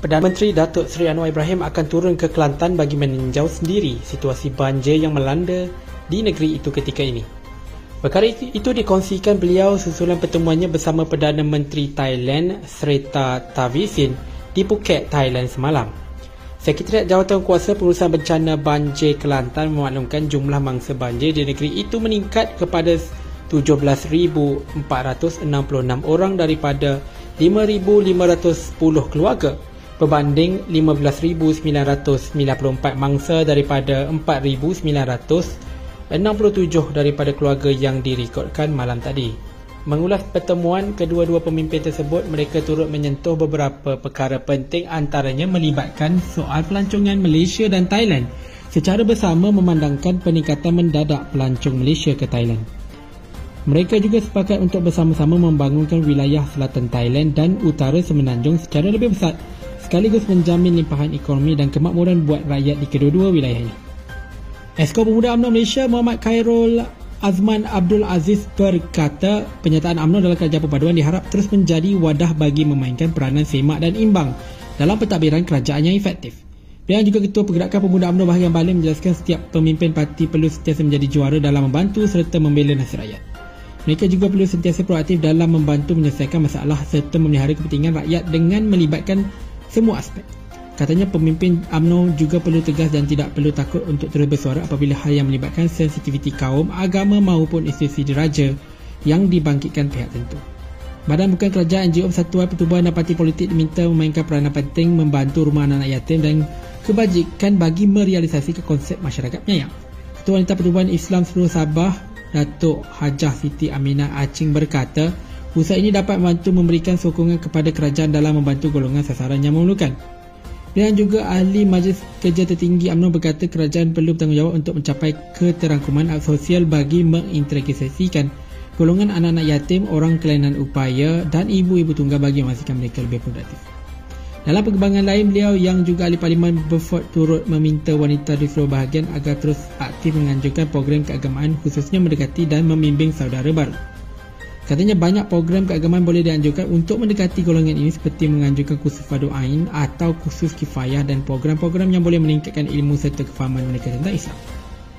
Perdana Menteri Datuk Seri Anwar Ibrahim akan turun ke Kelantan bagi meninjau sendiri situasi banjir yang melanda di negeri itu ketika ini. Perkara itu dikongsikan beliau susulan pertemuannya bersama Perdana Menteri Thailand Srettha Thavisin di Phuket, Thailand semalam. Sekretariat Jawatan Kuasa Pengurusan Bencana Banjir Kelantan memaklumkan jumlah mangsa banjir di negeri itu meningkat kepada 17,466 orang daripada 5,510 keluarga berbanding 15,994 mangsa daripada 4,967 daripada keluarga yang direkodkan malam tadi. Mengulas pertemuan kedua-dua pemimpin tersebut, mereka turut menyentuh beberapa perkara penting antaranya melibatkan soal pelancongan Malaysia dan Thailand secara bersama memandangkan peningkatan mendadak pelancong Malaysia ke Thailand. Mereka juga sepakat untuk bersama-sama membangunkan wilayah selatan Thailand dan utara semenanjung secara lebih besar sekaligus menjamin limpahan ekonomi dan kemakmuran buat rakyat di kedua-dua wilayah ini. Esko Pemuda UMNO Malaysia Muhammad Khairul Azman Abdul Aziz berkata penyataan UMNO dalam kerajaan perpaduan diharap terus menjadi wadah bagi memainkan peranan semak dan imbang dalam pentadbiran kerajaan yang efektif. Beliau juga Ketua Pergerakan Pemuda UMNO Bahagian Balim menjelaskan setiap pemimpin parti perlu sentiasa menjadi juara dalam membantu serta membela nasib rakyat. Mereka juga perlu sentiasa proaktif dalam membantu menyelesaikan masalah serta memelihara kepentingan rakyat dengan melibatkan semua aspek. Katanya pemimpin AMNO juga perlu tegas dan tidak perlu takut untuk terus bersuara apabila hal yang melibatkan sensitiviti kaum, agama maupun institusi diraja yang dibangkitkan pihak tertentu. Badan bukan kerajaan NGO Persatuan Pertubuhan dan Parti Politik diminta memainkan peranan penting membantu rumah anak-anak yatim dan kebajikan bagi merealisasikan konsep masyarakat penyayang. Ketua Wanita Pertubuhan Islam Seluruh Sabah, Datuk Hajah Siti Aminah Acing berkata, Usaha ini dapat membantu memberikan sokongan kepada kerajaan dalam membantu golongan sasaran yang memerlukan. Dan juga ahli Majlis Kerja Tertinggi UMNO berkata kerajaan perlu bertanggungjawab untuk mencapai keterangkuman sosial bagi mengintegrasikan golongan anak-anak yatim, orang kelainan upaya dan ibu-ibu tunggal bagi memastikan mereka lebih produktif. Dalam perkembangan lain, beliau yang juga ahli Parlimen Beaufort turut meminta wanita di seluruh bahagian agar terus aktif menganjurkan program keagamaan khususnya mendekati dan membimbing saudara baru. Katanya banyak program keagamaan boleh dianjurkan untuk mendekati golongan ini seperti menganjurkan kursus fardu ain atau kursus kifayah dan program-program yang boleh meningkatkan ilmu serta kefahaman mereka tentang Islam.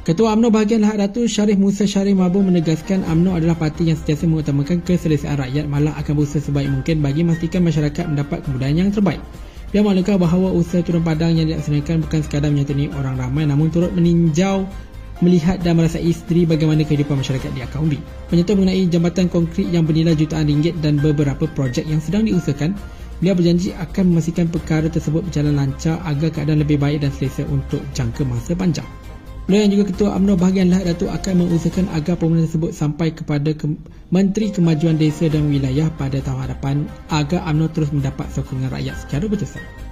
Ketua UMNO bahagian Lahad Ratu Syarif Musa Syarif Mabu menegaskan UMNO adalah parti yang sentiasa mengutamakan keselesaan rakyat malah akan berusaha sebaik mungkin bagi memastikan masyarakat mendapat kemudahan yang terbaik. Dia maklumkan bahawa usaha turun padang yang dilaksanakan bukan sekadar menyertai orang ramai namun turut meninjau melihat dan merasai sendiri bagaimana kehidupan masyarakat di akar umbi. Penyentuh mengenai jambatan konkrit yang bernilai jutaan ringgit dan beberapa projek yang sedang diusahakan, beliau berjanji akan memastikan perkara tersebut berjalan lancar agar keadaan lebih baik dan selesa untuk jangka masa panjang. Beliau yang juga Ketua UMNO bahagian Lahad Datuk akan mengusahakan agar pemerintah tersebut sampai kepada ke Menteri Kemajuan Desa dan Wilayah pada tahun hadapan agar UMNO terus mendapat sokongan rakyat secara berterusan.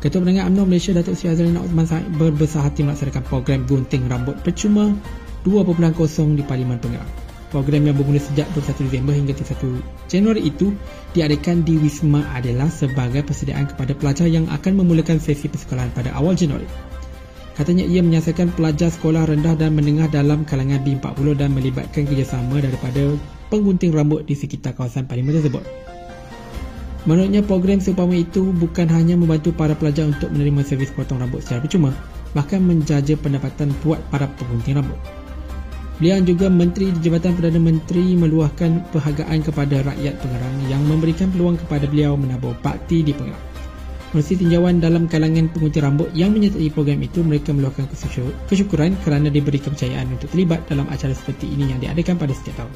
Ketua Pendengar UMNO Malaysia Datuk Seri Azlan Osman Said berbesar hati melaksanakan program gunting rambut percuma 2.0 di Parlimen Pengarang. Program yang bermula sejak 21 Disember hingga 31 Januari itu diadakan di Wisma Adela sebagai persediaan kepada pelajar yang akan memulakan sesi persekolahan pada awal Januari. Katanya ia menyasarkan pelajar sekolah rendah dan menengah dalam kalangan B40 dan melibatkan kerjasama daripada penggunting rambut di sekitar kawasan parlimen tersebut. Menurutnya program seumpama itu bukan hanya membantu para pelajar untuk menerima servis potong rambut secara percuma, bahkan menjaja pendapatan buat para pengunting rambut. Beliau juga Menteri di Jabatan Perdana Menteri meluahkan perhargaan kepada rakyat Pengerang yang memberikan peluang kepada beliau menabur bakti di Pengerang. Melalui tinjauan dalam kalangan pengunting rambut yang menyertai program itu, mereka meluahkan kesyukuran kerana diberi kepercayaan untuk terlibat dalam acara seperti ini yang diadakan pada setiap tahun.